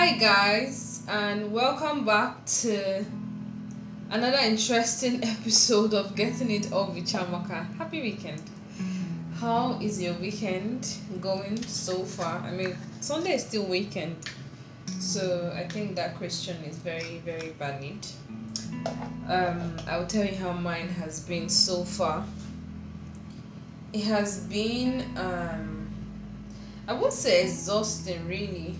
Hi, guys, and welcome back to another interesting episode of Getting It All with Chamaka. Happy weekend. How is your weekend going so far? I mean, Sunday is still weekend, so I think that question is very, very valid. Um, I'll tell you how mine has been so far. It has been, um, I won't say exhausting, really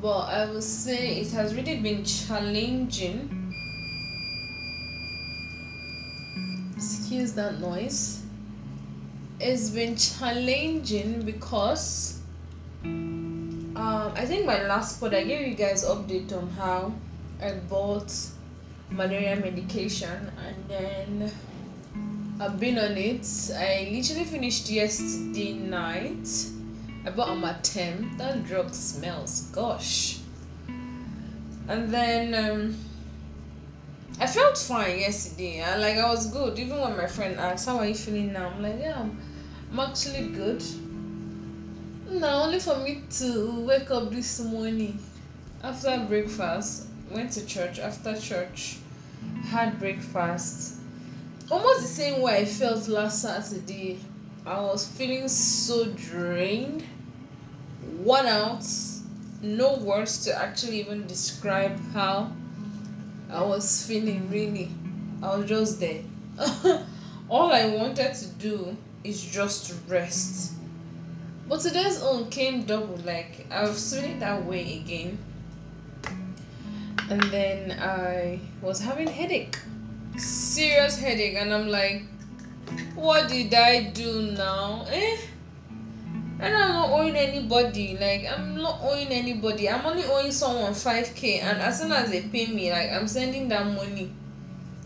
but I would say it has really been challenging. Excuse that noise. It's been challenging because um, I think my last pod I gave you guys update on how I bought malaria medication and then I've been on it. I literally finished yesterday night I bought Amatem. That drug smells. Gosh. And then um, I felt fine yesterday. I, like I was good. Even when my friend asked, "How are you feeling now?" I'm like, "Yeah, I'm, I'm actually good." Now only for me to wake up this morning after breakfast, went to church. After church, had breakfast. Almost the same way I felt last Saturday I was feeling so drained, worn out, no words to actually even describe how I was feeling really. I was just there. All I wanted to do is just rest. But today's own came double, like I was feeling that way again. And then I was having headache. Serious headache, and I'm like, what did I do now? Eh? And I'm not owing anybody. Like I'm not owing anybody. I'm only owing someone 5k and as soon as they pay me, like I'm sending that money.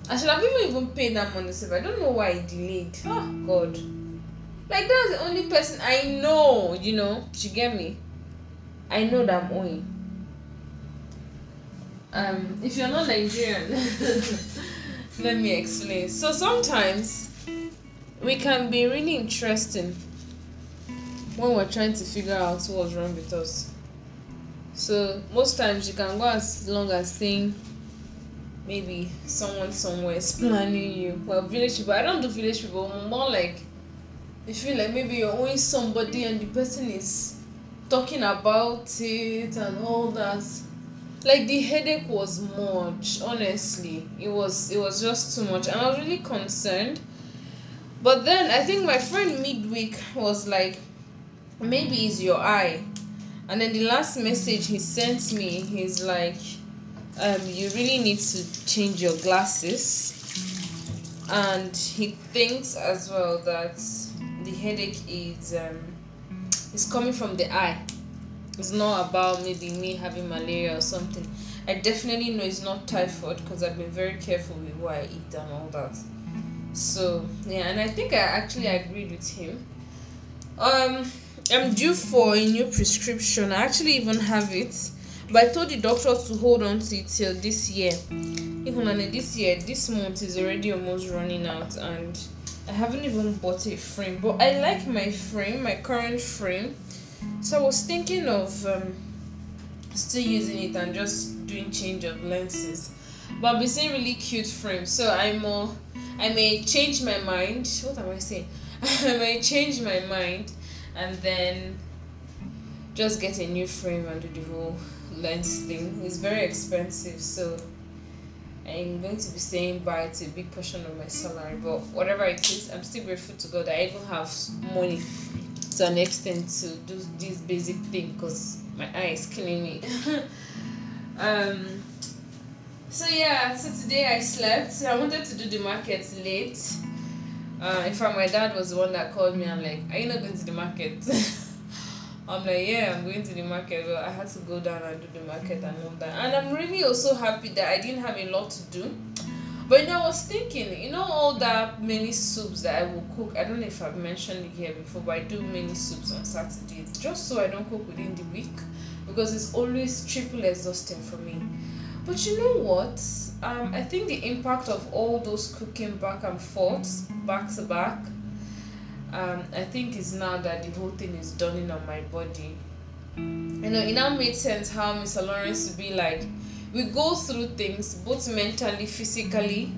I should have even even paid that money so I don't know why I delayed. Oh god. Like that's the only person I know, you know. She get me. I know that I'm owing. Um, if you're not Nigerian, let me explain. So sometimes we can be really interesting when we're trying to figure out what's wrong with us. So most times you can go as long as saying maybe someone somewhere is planning you. Well village people I don't do village people more like you feel like maybe you're owing somebody and the person is talking about it and all that. Like the headache was much, honestly. It was it was just too much and I was really concerned but then I think my friend midweek was like, maybe it's your eye. And then the last message he sent me, he's like, um, you really need to change your glasses. And he thinks as well that the headache is um, is coming from the eye. It's not about maybe me having malaria or something. I definitely know it's not typhoid because I've been very careful with what I eat and all that so yeah and i think i actually agreed with him. Um i'm due for a new prescription. I actually even have it. But i told the doctor to hold on to it till this year. Even this year this month is already almost running out and i haven't even bought a frame. But i like my frame my current frame. So i was thinking of um, still using it and just doing change of lenses. But i've been seeing really cute frames. So i'm more I may change my mind. What am I saying? I may change my mind and then just get a new frame and the whole lens thing. It's very expensive, so I'm going to be saying bye to a big portion of my salary. But whatever it is, I'm still grateful to God that I even have money to an extent to do this basic thing because my eye is killing me. um so yeah, so today I slept. So I wanted to do the market late. Uh, in fact, my dad was the one that called me. I'm like, "Are you not going to the market?" I'm like, "Yeah, I'm going to the market." Well, I had to go down and do the market and all that. And I'm really also happy that I didn't have a lot to do. But you know, I was thinking, you know, all that many soups that I will cook. I don't know if I've mentioned it here before, but I do many soups on Saturdays just so I don't cook within the week because it's always triple exhausting for me. But you know what? Um, I think the impact of all those cooking back and forth, back to back, um, I think is now that the whole thing is dawning on my body. you know, it now made sense how Mr. Lawrence would be like, we go through things both mentally, physically,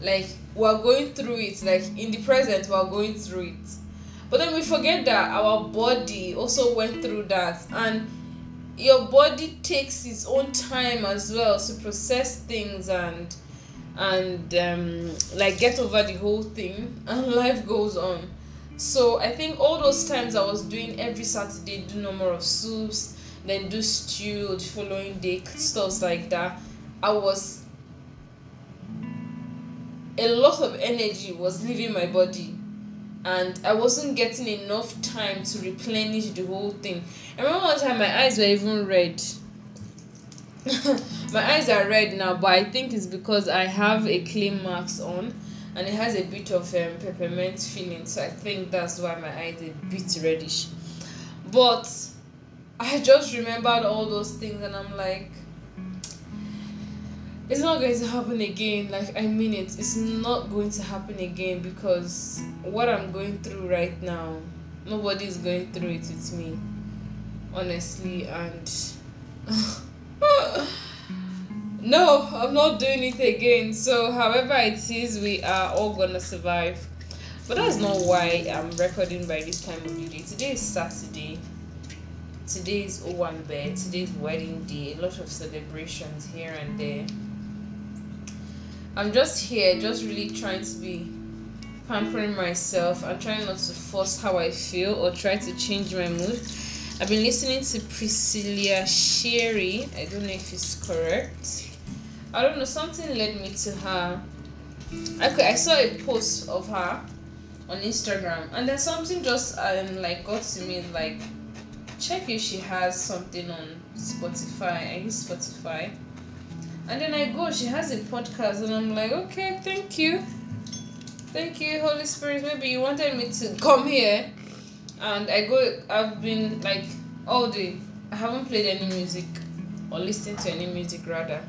like we're going through it, like in the present, we're going through it. But then we forget that our body also went through that, and your body takes its own time as well to process things and and um, like get over the whole thing, and life goes on so I think all those times I was doing every Saturday, do number of soups, then do stew the following day, stuff like that. I was a lot of energy was leaving my body and I wasn't getting enough time to replenish the whole thing. I remember one time my eyes were even red. my eyes are red now, but I think it's because I have a clay mask on and it has a bit of um, peppermint feeling so i think that's why my eyes are a bit reddish but i just remembered all those things and i'm like it's not going to happen again. Like i mean it. It's not going to happen again because what i'm going through right now nobody is going through it with me honestly. And no i'm not doing it again. So however it is we are all gonna survive. But that's not why i'm recording by this time of the day. Today is saturday. Today is bed today's wedding day. A lot of celebrations here and there i'm just here just really trying to be pampering myself i'm trying not to force how i feel or try to change my mood I've been listening to Priscilla Sherry. I don't know if it's correct. I don't know, something led me to her. Okay, I saw a post of her on Instagram, and then something just um like got to me like check if she has something on Spotify. I use Spotify, and then I go. She has a podcast, and I'm like, okay, thank you, thank you, Holy Spirit. Maybe you wanted me to come here, and I go. I've been like all day. I haven't played any music or listened to any music rather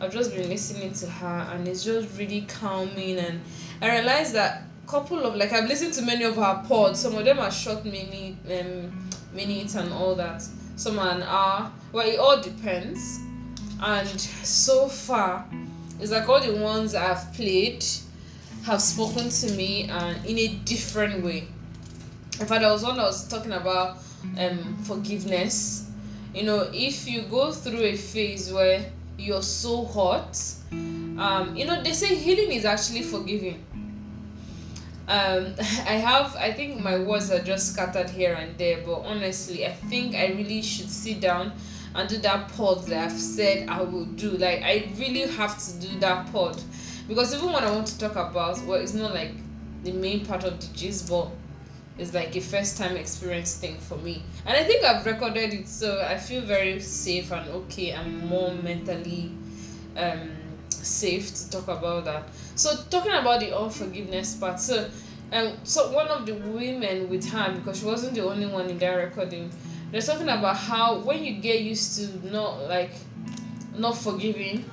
I've just been listening to her and it's just really calming and I realized that couple of like I've listened to many of her pods. Some of them are short mini um minutes and all that. Some are an hour. Well it all depends. And so far it's like all the ones I've played have spoken to me and in a different way. In fact there was one that was talking about um forgiveness. You know, if you go through a phase where you're so hot um you know they say healing is actually forgiving um i have i think my words are just scattered here and there but honestly i think i really should sit down and do that pod that i've said i will do. Like i really have to do that pod. Because even what i want to talk about well it's not like the main part of the gist but it's like a first time experience thing for me. And i think i've recorded it so i feel very safe and okay i'm more mentally um safe to talk about that. So talking about the unforgiveness part so um so one of the women with her because she wasn't the only one in that recording they're talking about how when you get used to not like not forgiving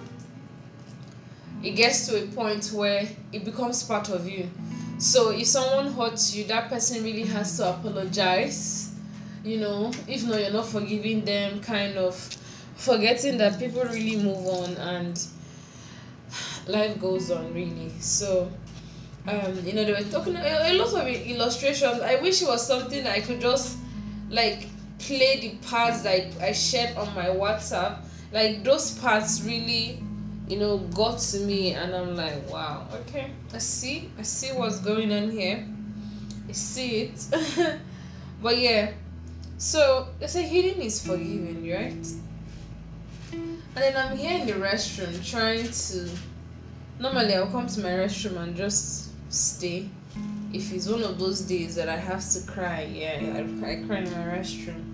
it gets to a point where it becomes part of you so if someone hurts you, that person really has to apologize. You know, if not, you're not forgiving them, kind of forgetting that people really move on and life goes on, really. So, um, you know, they were talking a, a lot of illustrations. I wish it was something I could just like play the parts I, I shared on my WhatsApp. Like, those parts really you know got to me and i'm like wow okay i see i see what's going on here. I see it. But yeah so they say healing is forgiving right? And then i'm here in the restroom trying to normally i'll come to my restroom and just stay. If it's one of those days that i have to cry yeah i, I cry in my restroom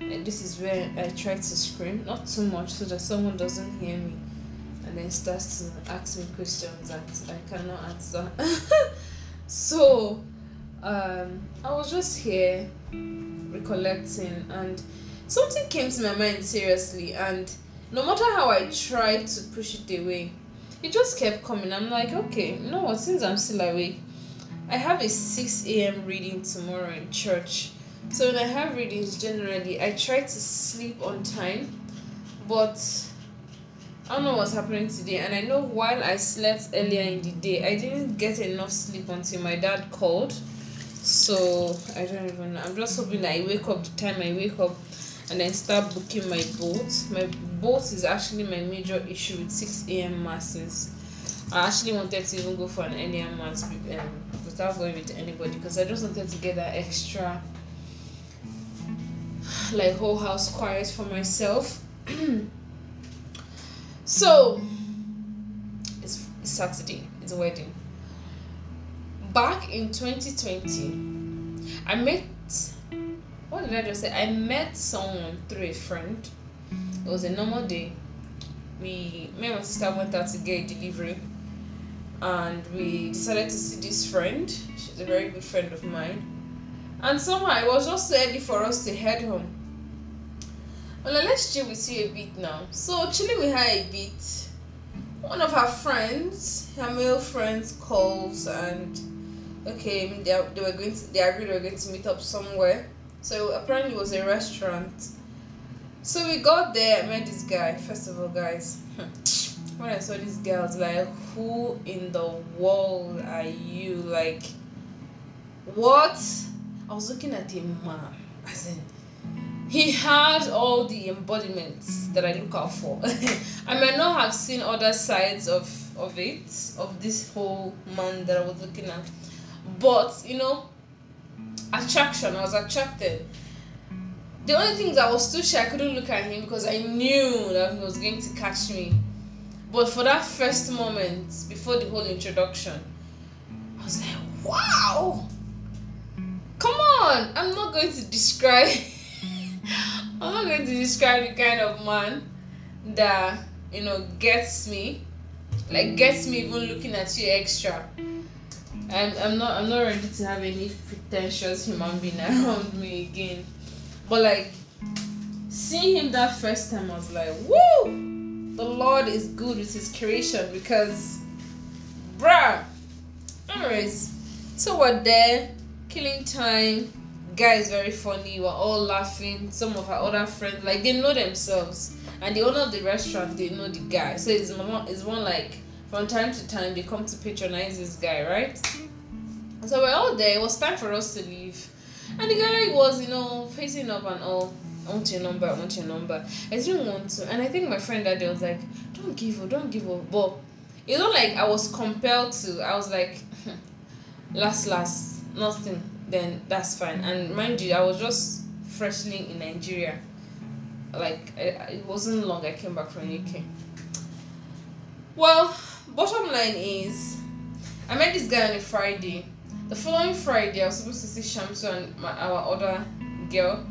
and this is where i try to scream not too much so that someone doesn't hear me and then starts to ask me questions that I cannot answer. so um, I was just here recollecting, and something came to my mind seriously, and no matter how I tried to push it away, it just kept coming. I'm like, okay, you know what? Since I'm still awake, I have a 6 a.m. reading tomorrow in church. So when I have readings, generally I try to sleep on time, but I don't know what's happening today. And I know while I slept earlier in the day, I didn't get enough sleep until my dad called. So I don't even know. I'm just hoping that I wake up the time I wake up and then start booking my boat. My boat is actually my major issue with 6 a.m. masses. I actually wanted to even go for an earlier mass um, without going with anybody because I just wanted to get that extra like whole house quiet for myself. so it's, it's Saturday, it's a wedding. Back in 2020, I met what did I just say? I met someone through a friend. It was a normal day. We me and my sister went out to get a delivery and we decided to see this friend. She's a very good friend of mine. And somehow it was just early for us to head home. Well, let's chill with you a bit now. So chilling with her a bit. One of her friends, her male friends, calls and okay, they, they were going to they agreed they were going to meet up somewhere. So apparently it was a restaurant. So we got there, I met this guy. First of all, guys, hmm, when I saw this guy, I was like, who in the world are you? Like, what? I was looking at him, man. I said, he had all the embodiments that I look out for. I might not have seen other sides of of it, of this whole man that I was looking at, but you know, attraction. I was attracted. The only thing that I was too shy, I couldn't look at him because I knew that he was going to catch me. But for that first moment, before the whole introduction, I was like, wow! Come on! I'm not going to describe I'm not going to describe the kind of man that, you know, gets me. Like gets me even looking at you extra. I'm, I'm not I'm not ready to have any pretentious human being around me again. But like seeing him that first time I was like, woo! the Lord is good with his creation because bruh. Anyways, so we're there, killing time. Guy is very funny, we're all laughing. Some of our other friends, like they know themselves. And the owner of the restaurant, they know the guy. So it's one it's one like from time to time they come to patronize this guy, right? So we're all there. It was time for us to leave. And the guy was, you know, facing up and all. I want your number, I want your number. I didn't want to. And I think my friend that day was like, don't give up, don't give up. But it's not like I was compelled to. I was like, last, last, nothing. Then that's fine. And mind you, I was just freshly in Nigeria. Like, it wasn't long I came back from UK. Well, bottom line is, I met this guy on a Friday. The following Friday, I was supposed to see Shamsu and my, our other girl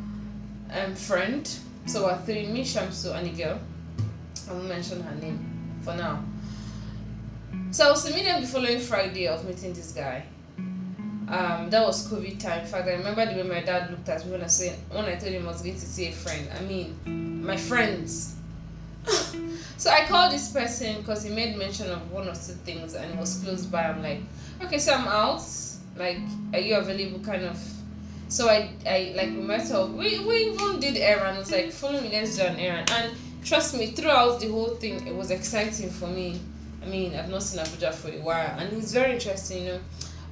um, friend. So we're three, me, Shamsu, and a girl. I won't mention her name for now. So I was to meet them the following Friday of meeting this guy. Um, that was COVID time. In fact, I remember the way my dad looked at me when I said when I told him I was going to see a friend. I mean, my friends. so I called this person because he made mention of one or two things and it was close by. I'm like, okay, so I'm out. Like, are you available? Kind of so I, I like we met up. We, we even did errand. It's like follow me, let's do an errand. And trust me, throughout the whole thing, it was exciting for me. I mean, I've not seen Abuja for a while, and it's very interesting, you know.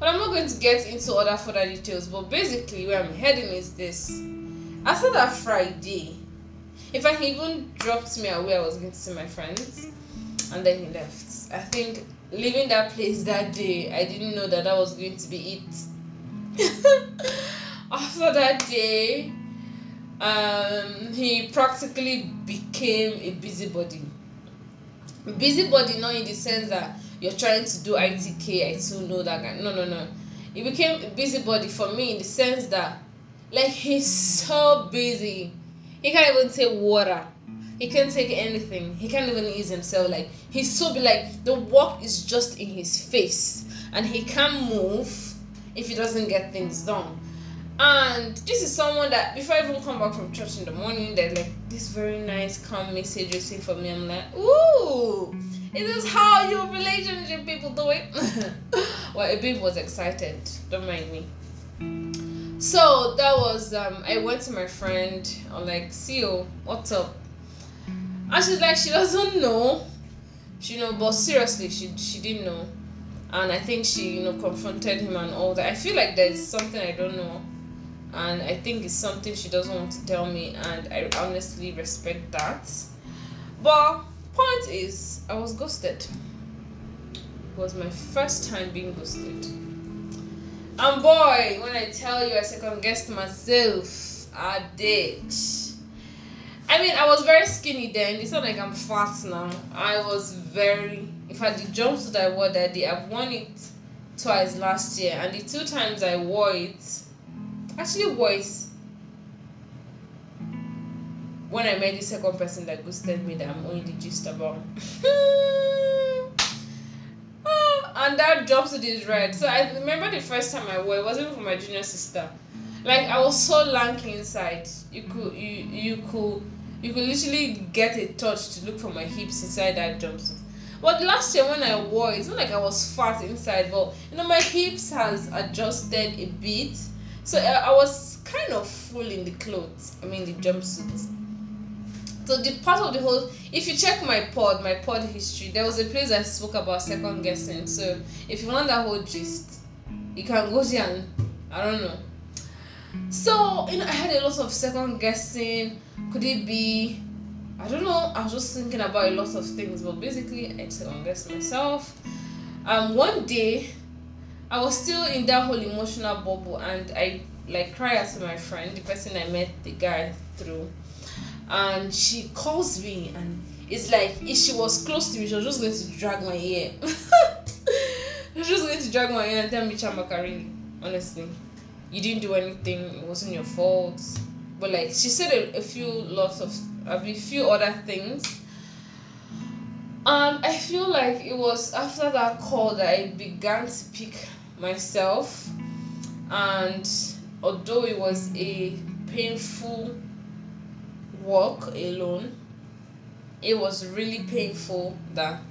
But I'm not going to get into other further details. But basically, where I'm heading is this: after that Friday, if I even dropped me away, I was going to see my friends, and then he left. I think leaving that place that day, I didn't know that that was going to be it. after that day, um, he practically became a busybody. Busybody, not in the sense that you're trying to do ITK, I still know that guy. No, no, no. He became a busybody for me in the sense that, like, he's so busy. He can't even take water. He can't take anything. He can't even ease himself. Like, he's so, like, the work is just in his face. And he can't move if he doesn't get things done and this is someone that before I even come back from church in the morning, there's like this very nice calm message received for me. I'm like, ooh, is this how your relationship people do it? well, a babe was excited. Don't mind me. So that was um I went to my friend, I'm like, see you, what's up? And she's like, she doesn't know. She know, but seriously, she she didn't know. And I think she, you know, confronted him and all that. I feel like there's something I don't know. And I think it's something she doesn't want to tell me and I honestly respect that. But point is I was ghosted. It was my first time being ghosted. And boy, when I tell you I second guessed myself, I did. I mean, I was very skinny then. It's not like I'm fat now. I was very. In fact, the jumpsuit I wore that day, I've worn it twice last year, and the two times I wore it, actually wore it when I met the second person that ghosted me that I'm only the gist about. Ah, and that jumpsuit is red. So I remember the first time I wore it wasn't for my junior sister. Like I was so lanky inside. You could you you could you could literally get a touch to look for my hips inside that jumpsuit. But last year when I wore it, it's not like I was fat inside, but you know my hips has adjusted a bit, so I, I was kind of full in the clothes. I mean the jumpsuits. So the part of the whole, if you check my pod, my pod history, there was a place I spoke about second guessing. So if you want that whole gist, you can go there and I don't know. So you know, I had a lot of second guessing. Could it be? I don't know. I was just thinking about a lot of things, but basically, I second guessed myself. Um, one day, I was still in that whole emotional bubble, and I like cried to my friend, the person I met the guy through. And she calls me and it's like if she was close to me she was just going to drag my ear she was just going to drag my ear and tell me chamakarini honestly you didn't do anything it wasn't your fault. But like she said a, a few lots of a few other things. And i feel like it was after that call that i began to pick myself and although it was a painful walk alone it was really painful that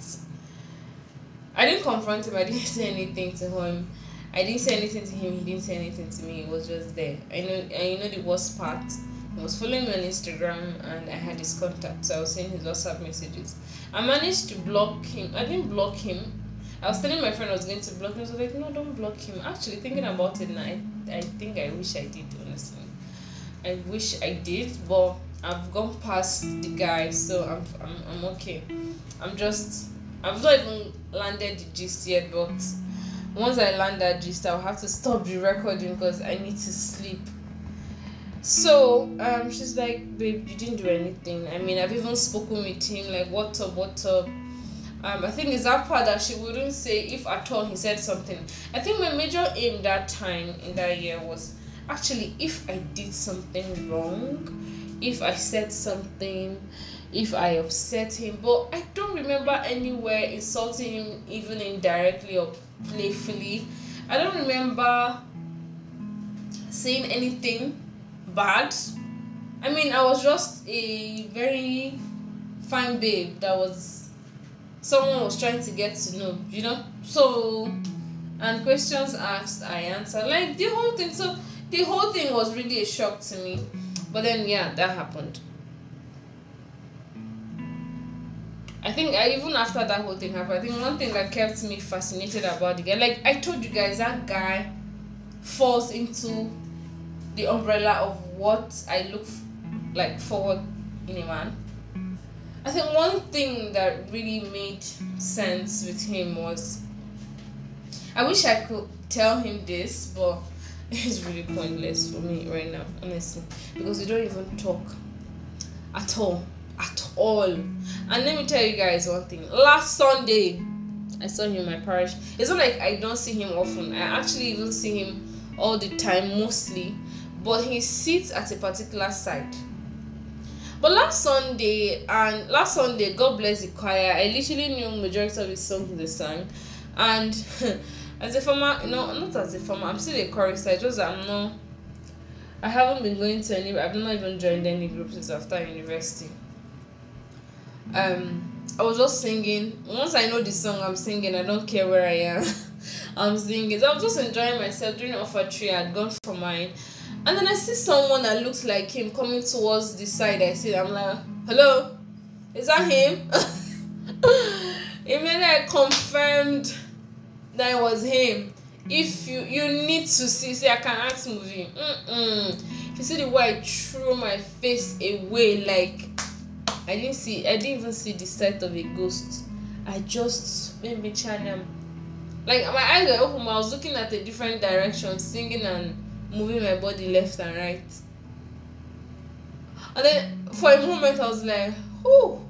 I didn't confront him, I didn't say anything to him. I didn't say anything to him, he didn't say anything to me, it was just there. I know you know the worst part. He was following me on Instagram and I had his contact, so I was seeing his WhatsApp messages. I managed to block him. I didn't block him. I was telling my friend I was going to block him. I was like, no, don't block him. Actually, thinking about it now, I, I think I wish I did, honestly. I wish I did, but I've gone past the guy, so I'm I'm, I'm okay. I'm just I've not even landed the gist yet, but once I land that gist, I'll have to stop the recording because I need to sleep. So um, she's like, babe, you didn't do anything. I mean, I've even spoken with him, like, what up, what up. Um, I think it's that part that she wouldn't say if at all he said something. I think my major aim that time in that year was actually if I did something wrong if I said something, if I upset him. But I don't remember anywhere insulting him, even indirectly or playfully. I don't remember saying anything bad. I mean, I was just a very fine babe that was someone was trying to get to know, you know. So, and questions asked, I answered. Like the whole thing. So the whole thing was really a shock to me but then, yeah, that happened. I think I, even after that whole thing happened, I think one thing that kept me fascinated about the guy, like I told you guys, that guy falls into the umbrella of what I look f- like forward in a man. I think one thing that really made sense with him was I wish I could tell him this, but it's really pointless for me right now, honestly, because we don't even talk at all, at all. And let me tell you guys one thing. Last Sunday, I saw him in my parish. It's not like I don't see him often. I actually even see him all the time, mostly. But he sits at a particular side. But last Sunday and last Sunday, God bless the choir. I literally knew majority of his songs they sang, and as a former know not as a former i'm still a chorister just i'm not i haven't been going to any i've not even joined any groups since after university. Um i was just singing. Once i know the song i'm singing. I don't care where i am. I'm singing. I'm just enjoying myself. During tree. i had gone for mine And then I see someone that looks like him coming towards the side. I see, I'm like, hello, is that him? Immediately I confirmed that it was him. If you you need to see, see, I can act movie. Mm-mm. You see the way I threw my face away, like I didn't see, I didn't even see the sight of a ghost. I just made me channel. Like my eyes were open, I was looking at a different direction, singing and moving my body left and right. And then for a moment I was like, oh,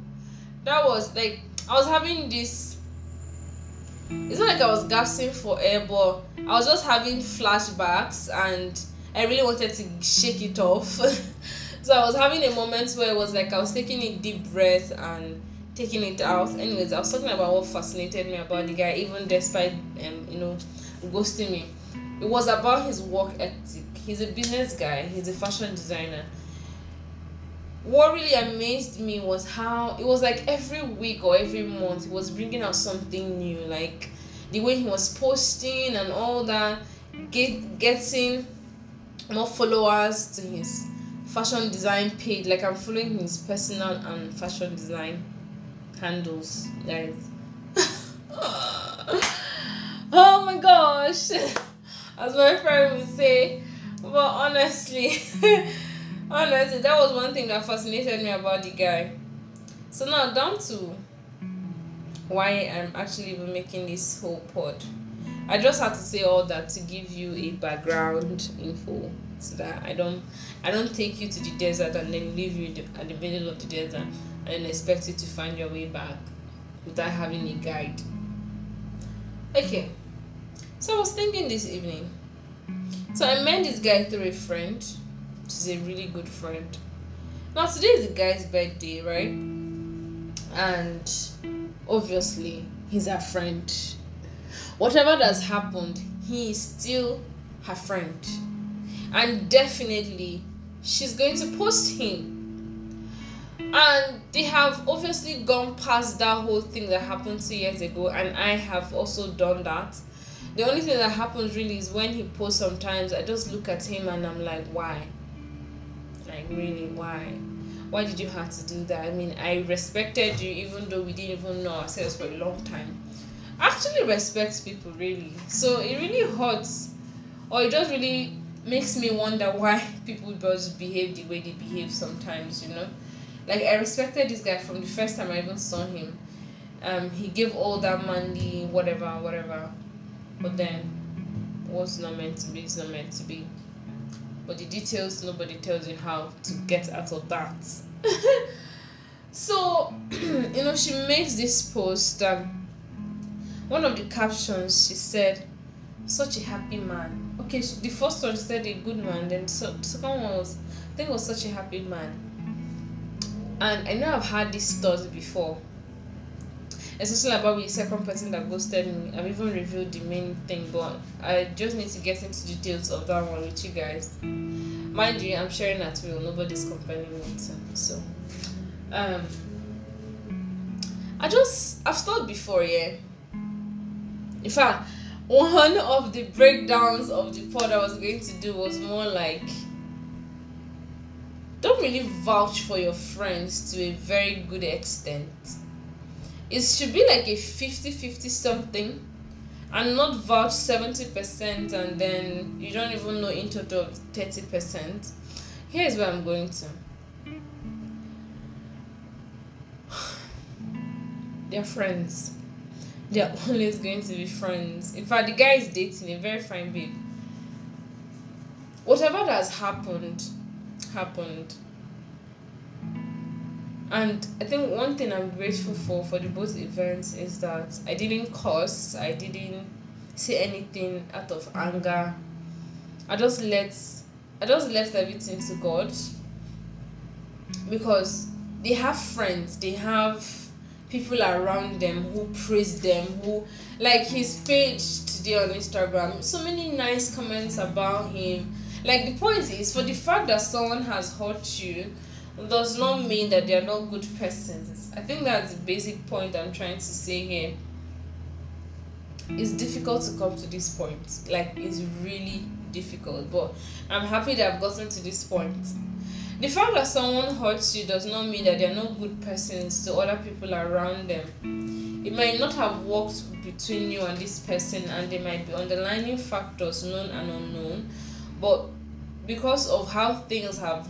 that was like I was having this. It's not like I was gasping for air, but I was just having flashbacks and I really wanted to shake it off. so I was having a moment where it was like I was taking a deep breath and taking it out. Anyways, I was talking about what fascinated me about the guy, even despite um, you know, ghosting me. It was about his work ethic. He's a business guy, he's a fashion designer. What really amazed me was how it was like every week or every mm. month he was bringing out something new, like the way he was posting and all that, get getting more followers to his fashion design page. Like I'm following his personal and fashion design handles, guys. oh my gosh, as my friend would say. But honestly, honestly, that was one thing that fascinated me about the guy. So now down to why I'm actually even making this whole pod. I just had to say all that to give you a background info so that I don't I don't take you to the desert and then leave you at the middle of the desert and expect you to find your way back without having a guide. Okay, so I was thinking this evening. So I met this guy through a friend. She's a really good friend. Now today is the guy's birthday, right? And obviously he's a friend whatever that's happened, he is still her friend. And definitely, she's going to post him. And they have obviously gone past that whole thing that happened two years ago, and I have also done that. The only thing that happens really is when he posts sometimes, I just look at him and I'm like, why? Like, really, why? Why did you have to do that? I mean, I respected you even though we didn't even know ourselves for a long time actually respects people really so it really hurts or it just really makes me wonder why people just behave the way they behave sometimes you know like i respected this guy from the first time i even saw him um he gave all that money whatever whatever but then what's not meant to be is not meant to be. But the details nobody tells you how to get out of that. So you know she makes this post one of the captions she said such a happy man. Okay she, the first one said a good man then so, the second one was i think was such a happy man. And i know i've had this thought before especially about the second person that ghosted me. I've even revealed the main thing but i just need to get into details of that one with you guys. Mind you i'm sharing at will. Nobody's compelling me to so. Um i just i've thought before yeah. In fact one of the breakdowns of the pod I was going to do was more like don't really vouch for your friends to a very good extent. It should be like a 50 50 something and not vouch 70% and then you don't even know in total 30%. Here's where I'm going to. They're friends they're always going to be friends. In fact, the guy is dating a very fine babe. Whatever that has happened, happened. And I think one thing I'm grateful for for the both events is that I didn't curse, I didn't say anything out of anger. I just let I just left everything to God because they have friends, they have people around them who praise them who like his page today on instagram so many nice comments about him like the point is for the fact that someone has hurt you does not mean that they are not good persons. I think that's the basic point i'm trying to say here. It's difficult to come to this point. Like it's really difficult but i'm happy that i've gotten to this point. The fact that someone hurts you does not mean that they're not good persons to other people around them. It might not have worked between you and this person and there might be underlying factors known and unknown but because of how things have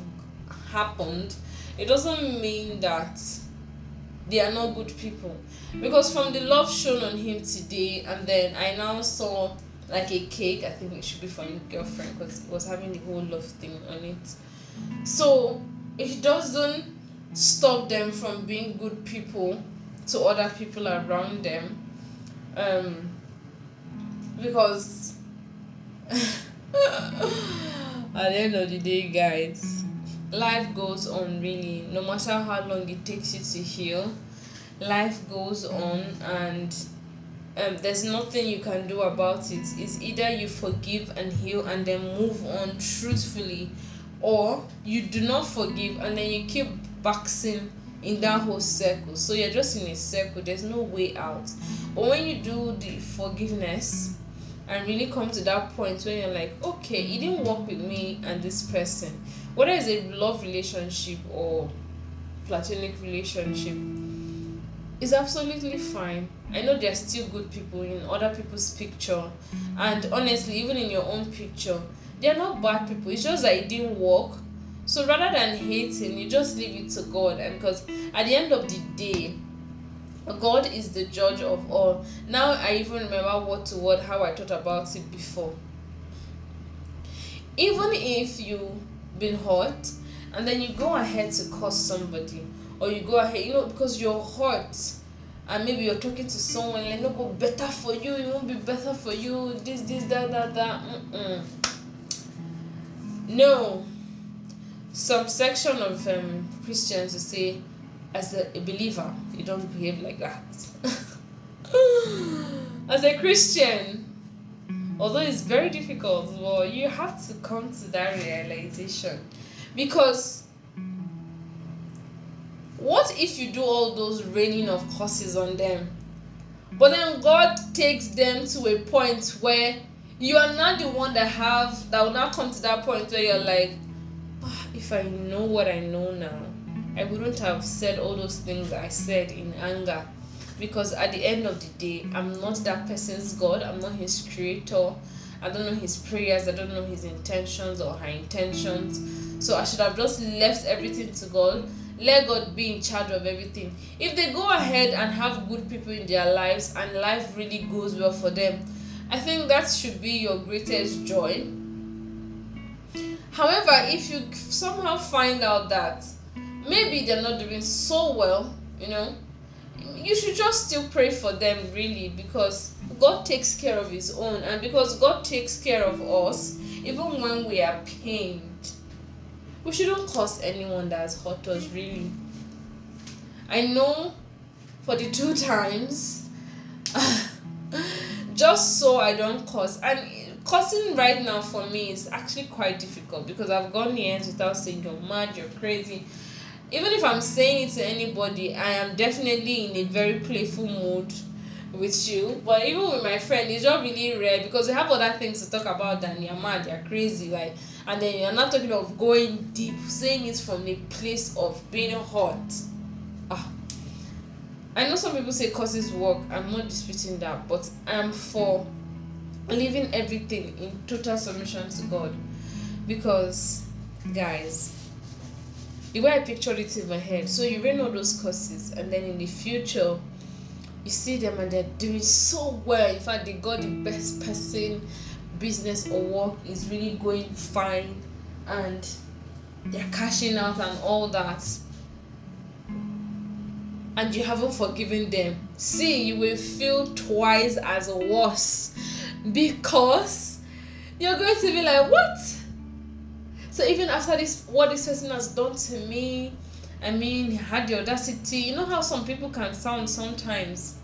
happened it doesn't mean that they are not good people. Because from the love shown on him today and then i now saw like a cake i think it should be for the girlfriend because it was having the whole love thing on it. So it doesn't stop them from being good people to other people around them. Um because at the end of the day guys life goes on really. No matter how long it takes you to heal life goes on and um, there's nothing you can do about it. It's either you forgive and heal and then move on truthfully or you do not forgive and then you keep boxing in that whole circle. So you're just in a circle. There's no way out. But when you do the forgiveness and really come to that point where you're like okay it didn't work with me and this person whether it's a love relationship or platonic relationship is absolutely fine. I know there's still good people in other people's picture. And honestly even in your own picture they're not bad people. It's just that it didn't work. So rather than hating you just leave it to god. And because at the end of the day god is the judge of all. Now i even remember word to word how i thought about it before. Even if you been hurt and then you go ahead to curse somebody or you go ahead you know because you're hurt and maybe you're talking to someone like no go better for you it won't be better for you this this that that that Mm-mm. no some section of um, christians will say as a, a believer you don't behave like that as a christian although it's very difficult well you have to come to that realization. Because what if you do all those raining of curses on them? But then god takes them to a point where you are not the one that have that will not come to that point where you're like oh, if i know what i know now i wouldn't have said all those things i said in anger because at the end of the day i'm not that person's god. I'm not his creator. I don't know his prayers. I don't know his intentions or her intentions. So i should have just left everything to god. Let god be in charge of everything. If they go ahead and have good people in their lives and life really goes well for them i think that should be your greatest joy. However if you somehow find out that maybe they're not doing so well you know you should just still pray for them really because God takes care of his own. And because God takes care of us even when we are pained we shouldn't cause anyone that has hurt us really. I know for the two times just so I don't cause and cursing right now for me is actually quite difficult because I've gone years without saying you're mad, you're crazy, even if i'm saying it to anybody i am definitely in a very playful mood with you. But even with my friend it's not really rare because we have other things to talk about than you're mad you're crazy like and then you're not talking of going deep saying it from the place of being hot. Ah. I know some people say causes work i'm not disputing that but i'm for leaving everything in total submission to god. Because guys the way I pictured it in my head. So you read all those courses, and then in the future, you see them and they're doing so well. In fact, they got the best person, business or work is really going fine, and they're cashing out and all that. And you haven't forgiven them. See, you will feel twice as worse because you're going to be like, What? So even after this, what this person has done to me, I mean, he had the audacity. You know how some people can sound sometimes.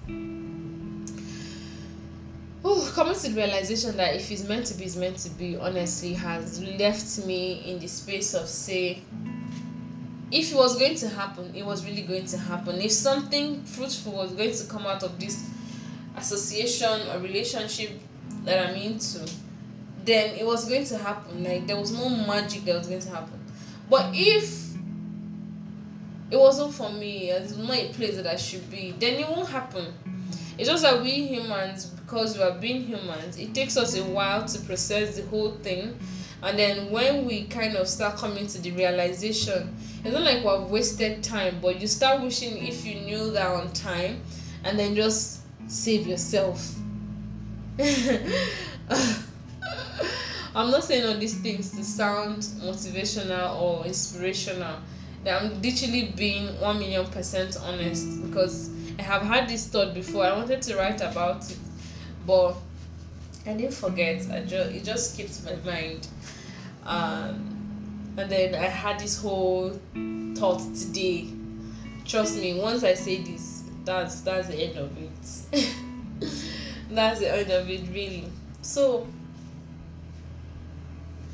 Oh, coming to the realization that if it's meant to be, it's meant to be. Honestly, has left me in the space of say, if it was going to happen, it was really going to happen. If something fruitful was going to come out of this association or relationship that I'm into, then it was going to happen. Like there was no magic that was going to happen. But if it wasn't for me, it's not a place that I should be, then it won't happen. It's just that we humans, because we are being humans, it takes us a while to process the whole thing. And then when we kind of start coming to the realization, it's not like we've wasted time, but you start wishing if you knew that on time and then just save yourself. I'm not saying all these things to sound motivational or inspirational. I'm literally being one million percent honest because I have had this thought before. I wanted to write about it, but I didn't forget. I just it just skipped my mind. Um, and then I had this whole thought today. Trust me, once I say this, that's that's the end of it. that's the end of it, really. So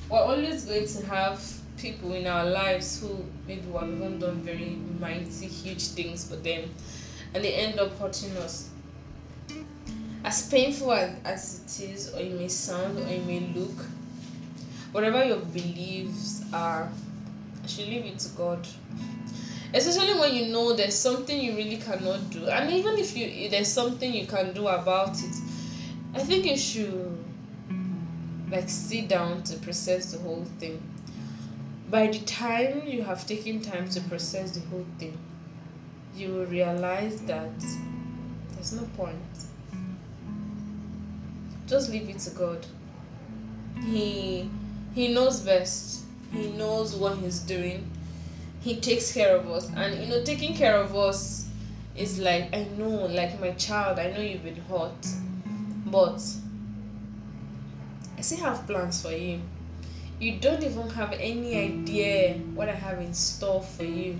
we're always going to have people in our lives who maybe we have even done very mighty, huge things for them, and they end up hurting us. As painful as, as it is, or it may sound, or it may look, whatever your beliefs are, I should leave it to God. Especially when you know there's something you really cannot do, and even if you there's something you can do about it, I think you should like sit down to process the whole thing. By the time you have taken time to process the whole thing, you will realize that there's no point. Just leave it to God. He he knows best. He knows what he's doing. He takes care of us. And you know, taking care of us is like I know, like my child, I know you've been hurt. But still have plans for you. You don't even have any idea what I have in store for you.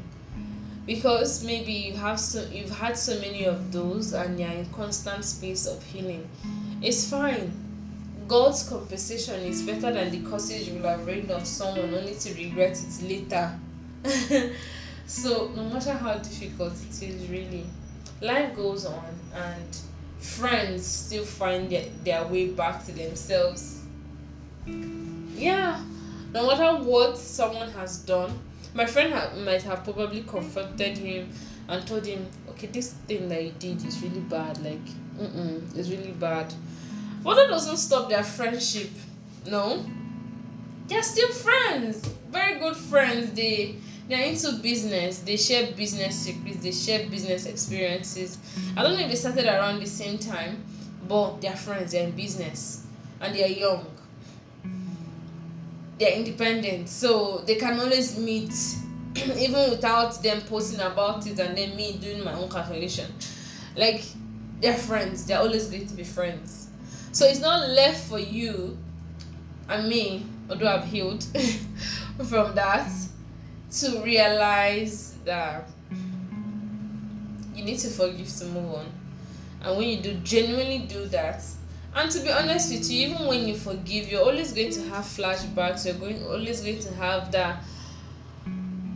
Because maybe you have so you've had so many of those and you're in constant space of healing. It's fine. God's compensation is better than the curses you will have rained on someone only to regret it later. so no matter how difficult it is really, life goes on and friends still find their, their way back to themselves yeah. No matter what someone has done my friend ha- might have probably confronted him and told him okay this thing that you did is really bad like mm-mm, it's really bad. But that doesn't stop their friendship no? They're still friends very good friends. They they're into business. They share business secrets. They share business experiences. I don't know if they started around the same time but they're friends. They're in business and they're young they're independent so they can always meet even without them posting about it and then me doing my own calculation. Like they're friends they're always going to be friends. So it's not left for you and me although i've healed from that to realize that you need to forgive to move on. And when you do genuinely do that and to be honest with you even when you forgive you're always going to have flashbacks. You're going always going to have that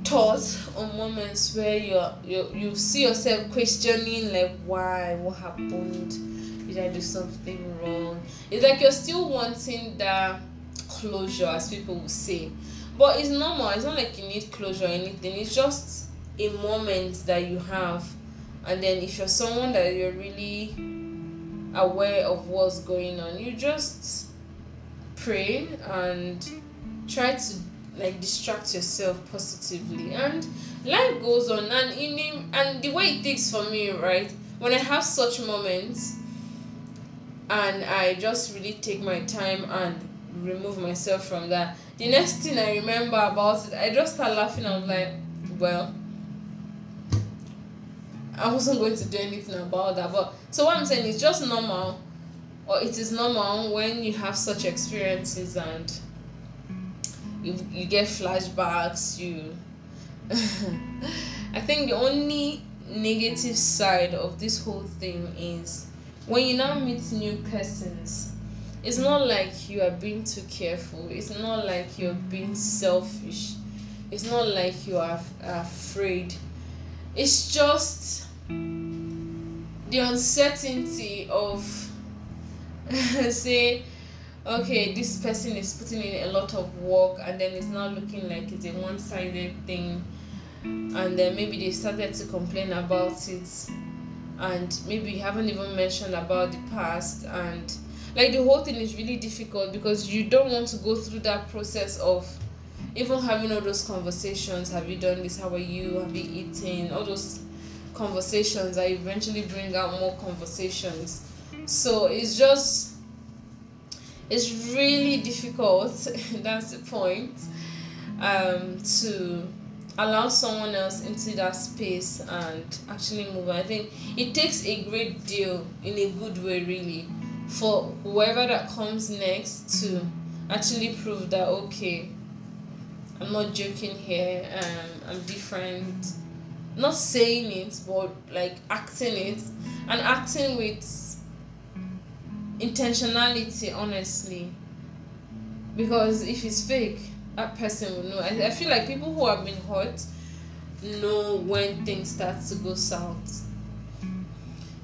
thoughts or moments where you're, you you see yourself questioning like why what happened? Did i do something wrong? It's like you're still wanting that closure as people will say. But it's normal. It's not like you need closure or anything. It's just a moment that you have. And then if you're someone that you're really aware of what's going on you just pray and try to like distract yourself positively and life goes on and in and the way it takes for me right when i have such moments and i just really take my time and remove myself from that the next thing i remember about it i just start laughing i'm like well I wasn't going to do anything about that. But so what I'm saying is just normal, or it is normal when you have such experiences and you you get flashbacks. You, I think the only negative side of this whole thing is when you now meet new persons. It's not like you are being too careful. It's not like you're being selfish. It's not like you are afraid. It's just the uncertainty of say okay, this person is putting in a lot of work and then it's not looking like it's a one sided thing. And then maybe they started to complain about it, and maybe you haven't even mentioned about the past. And like the whole thing is really difficult because you don't want to go through that process of even having all those conversations. Have you done this? How are you? Have you eaten? All those conversations that eventually bring out more conversations. So it's just it's really difficult that's the point um, to allow someone else into that space and actually move. I think it takes a great deal in a good way really for whoever that comes next to actually prove that okay i'm not joking here um, i'm different not saying it but like acting it. And acting with intentionality honestly. Because if it's fake that person will know. I, I feel like people who have been hurt know when things start to go south.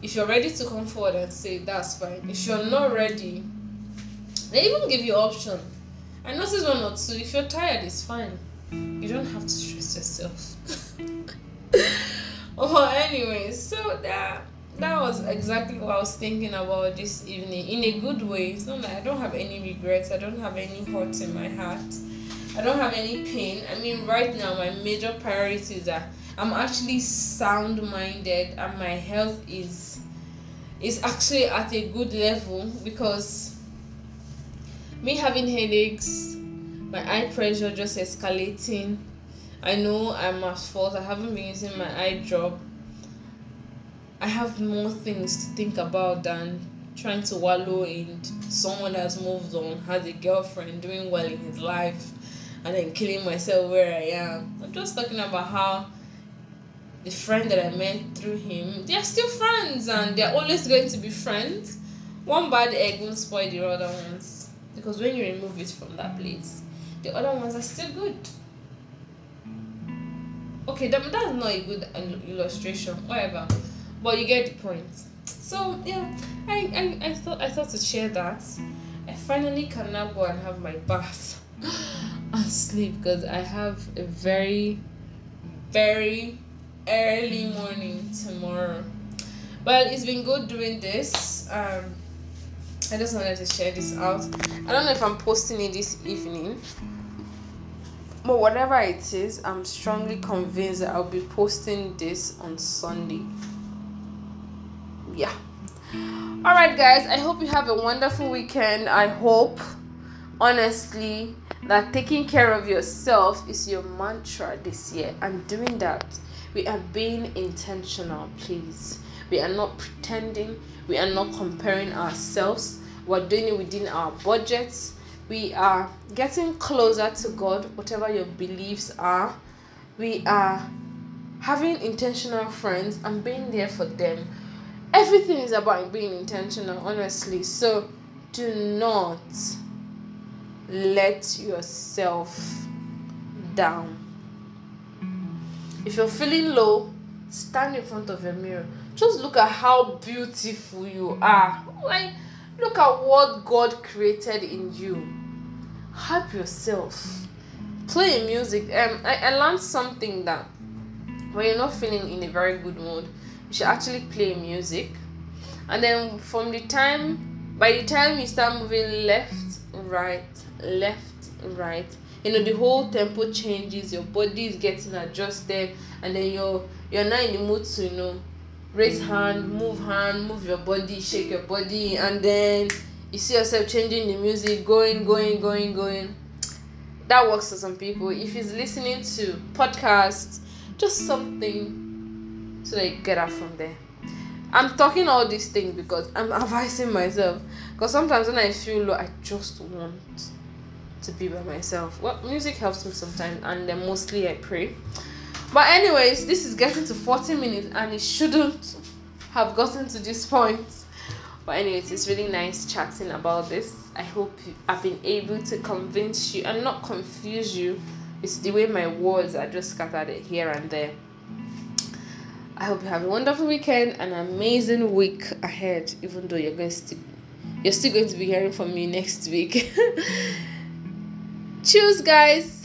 If you're ready to come forward and say that's fine. If you're not ready they even give you option. I noticed one or two if you're tired it's fine. You don't have to stress yourself oh anyways so that that was exactly what I was thinking about this evening in a good way. It's not like I don't have any regrets, I don't have any hurts in my heart, I don't have any pain. I mean, right now, my major priorities are I'm actually sound minded and my health is is actually at a good level because me having headaches, my eye pressure just escalating. I know I'm at fault. I haven't been using my eye drop I have more things to think about than trying to wallow in someone that's moved on, has a girlfriend, doing well in his life, and then killing myself where I am. I'm just talking about how the friend that I met through him, they're still friends and they're always going to be friends. One bad egg won't spoil the other ones. Because when you remove it from that place, the other ones are still good. Okay, that, that's not a good illustration. Whatever. But you get the point. So yeah I, I i thought i thought to share that. I finally can now go and have my bath and sleep because i have a very very early morning tomorrow. Well it's been good doing this um i just wanted to share this out. I don't know if i'm posting it this evening but whatever it is i'm strongly convinced that i'll be posting this on sunday. Yeah. All right guys i hope you have a wonderful weekend. I hope honestly that taking care of yourself is your mantra this year. And doing that we are being intentional please. We are not pretending. We are not comparing ourselves. We're doing it within our budgets we are getting closer to god whatever your beliefs are. We are having intentional friends and being there for them. Everything is about being intentional honestly. So do not let yourself down. If you're feeling low stand in front of a mirror. Just look at how beautiful you are. Like look at what god created in you. Help yourself. Play music. Um I, I learned something that when you're not feeling in a very good mood you should actually play music. And then from the time by the time you start moving left right left right you know the whole tempo changes your body is getting adjusted and then you're you're not in the mood to you know raise hand move hand move your body shake your body and then you see yourself changing the music going going going going that works for some people if he's listening to podcasts just something so they get out from there. I'm talking all these things because I'm advising myself. Because sometimes when I feel low, I just want to be by myself. Well, music helps me sometimes, and then mostly I pray. But, anyways, this is getting to 40 minutes, and it shouldn't have gotten to this point. But, anyways, it's really nice chatting about this. I hope I've been able to convince you and not confuse you. It's the way my words are just scattered here and there. I hope you have a wonderful weekend, and an amazing week ahead, even though you're going to you're still going to be hearing from me next week Cheers, guys